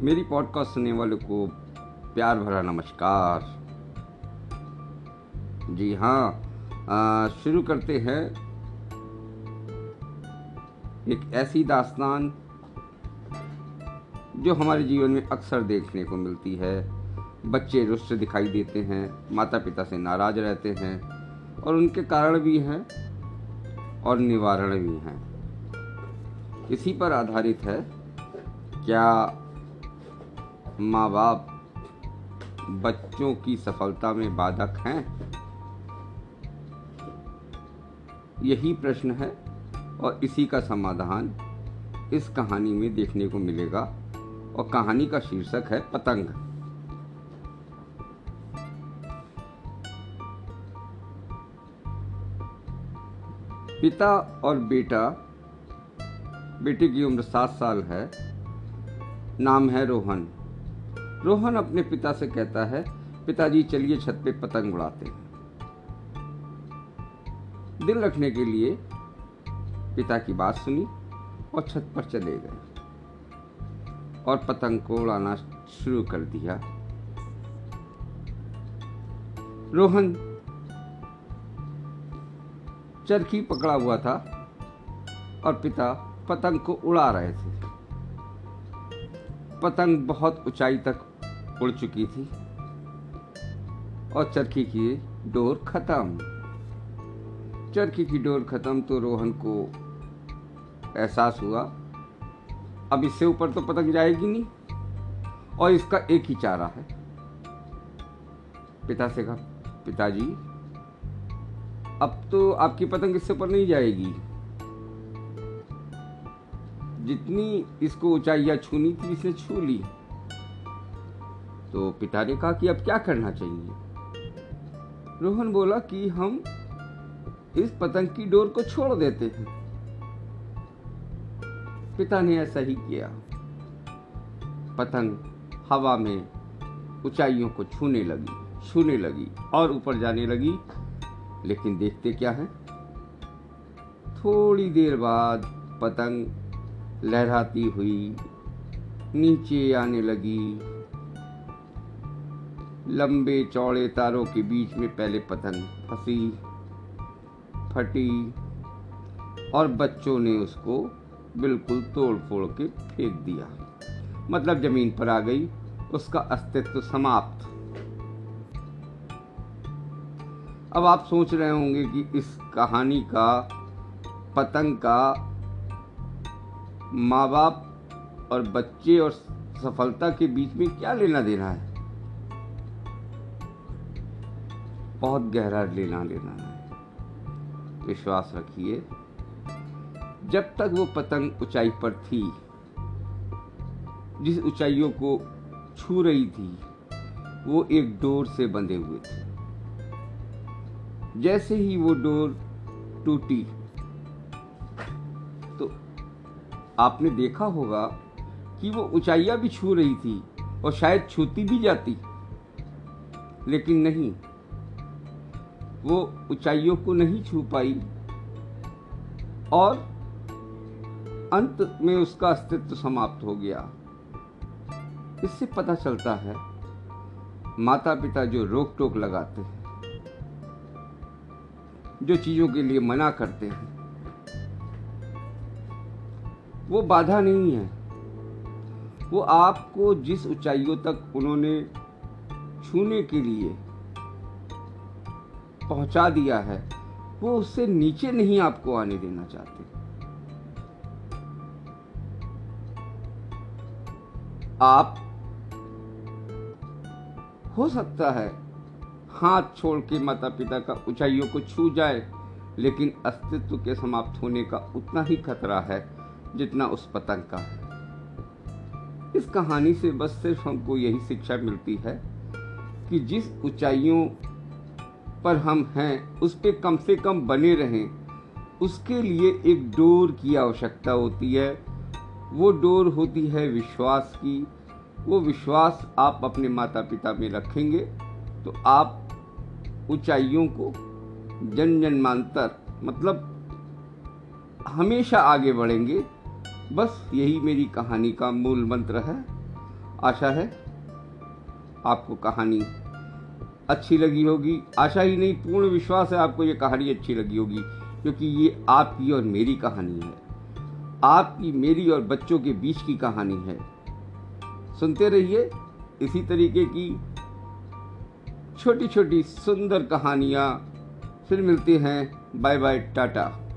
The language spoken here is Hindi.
मेरी पॉडकास्ट सुनने वालों को प्यार भरा नमस्कार। जी हाँ शुरू करते हैं। एक ऐसी दास्तान जो हमारे जीवन में अक्सर देखने को मिलती है। बच्चे रुष्ट दिखाई देते हैं माता पिता से नाराज़ रहते हैं, और उनके कारण भी हैं, और निवारण भी हैं। इसी पर आधारित है, क्या माँ बाप बच्चों की सफलता में बाधक हैं? यही प्रश्न है और इसी का समाधान इस कहानी में देखने को मिलेगा और कहानी का शीर्षक है पतंग। पिता और बेटा, बेटे की उम्र सात साल है, नाम है रोहन। रोहन अपने पिता से कहता है, पिताजी, चलिए छत पे पतंग उड़ाते हैं। दिल रखने के लिए पिता की बात सुनी और छत पर चले गए और पतंग को उड़ाना शुरू कर दिया। रोहन चरखी पकड़ा हुआ था और पिता पतंग को उड़ा रहे थे। पतंग बहुत ऊंचाई तक उड़ चुकी थी और चरखी की डोर खत्म। चरखी की डोर खत्म तो रोहन को एहसास हुआ, अब इससे ऊपर तो पतंग जाएगी नहीं, और इसका एक ही चारा है। पिता से कहा, पिताजी, अब तो आपकी पतंग इससे ऊपर नहीं जाएगी। जितनी इसको ऊंचाइया छूनी थी, इसे छू ली। तो पिता ने कहा कि अब क्या करना चाहिए? रोहन बोला कि हम इस पतंग की डोर को छोड़ देते हैं। पिता ने ऐसा ही किया। पतंग हवा में ऊंचाइयों को छूने लगी छूने लगी और ऊपर जाने लगी। लेकिन देखते क्या है? थोड़ी देर बाद पतंग लहराती हुई नीचे आने लगी। लंबे चौड़े तारों के बीच में पहले पतंग फंसी, फटी, और बच्चों ने उसको बिल्कुल तोड़ फोड़ के फेंक दिया। मतलब ज़मीन पर आ गई, उसका अस्तित्व समाप्त। अब आप सोच रहे होंगे कि इस कहानी का पतंग का माँ बाप और बच्चे और सफलता के बीच में क्या लेना देना है? बहुत गहरा लेना लेना है। विश्वास रखिए, जब तक वो पतंग ऊंचाई पर थी, जिस ऊंचाइयों को छू रही थी, वो एक डोर से बंधे हुए थे। जैसे ही वो डोर टूटी आपने देखा होगा कि वो ऊंचाइयाँ भी छू रही थी और शायद छूती भी जाती। लेकिन नहीं, वो ऊंचाइयों को नहीं छू पाई और अंत में उसका अस्तित्व समाप्त हो गया। इससे पता चलता है माता पिता जो रोक टोक लगाते हैं, जो चीज़ों के लिए मना करते हैं वो बाधा नहीं है। वो आपको जिस ऊंचाइयों तक उन्होंने छूने के लिए पहुँचा दिया है, वो उससे नीचे नहीं आपको आने देना चाहते। आप हो सकता है हाथ छोड़ के माता पिता का ऊंचाइयों को छू जाए, लेकिन अस्तित्व के समाप्त होने का उतना ही खतरा है। जितना उस पतंग का है। इस कहानी से बस सिर्फ़ हमको यही शिक्षा मिलती है कि जिस ऊंचाइयों पर हम हैं उस पर कम से कम बने रहें। उसके लिए एक डोर की आवश्यकता होती है। वो डोर होती है विश्वास की। वो विश्वास आप अपने माता पिता में रखेंगे तो आप ऊंचाइयों को जन जन्मांतर मतलब हमेशा आगे बढ़ेंगे। बस यही मेरी कहानी का मूल मंत्र है। आशा है आपको कहानी अच्छी लगी होगी। आशा ही नहीं, पूर्ण विश्वास है आपको ये कहानी अच्छी लगी होगी, क्योंकि ये आपकी और मेरी कहानी है। आपकी, मेरी और बच्चों के बीच की कहानी है। सुनते रहिए इसी तरीके की छोटी छोटी सुंदर कहानियाँ। फिर मिलती हैं। Bye bye tata.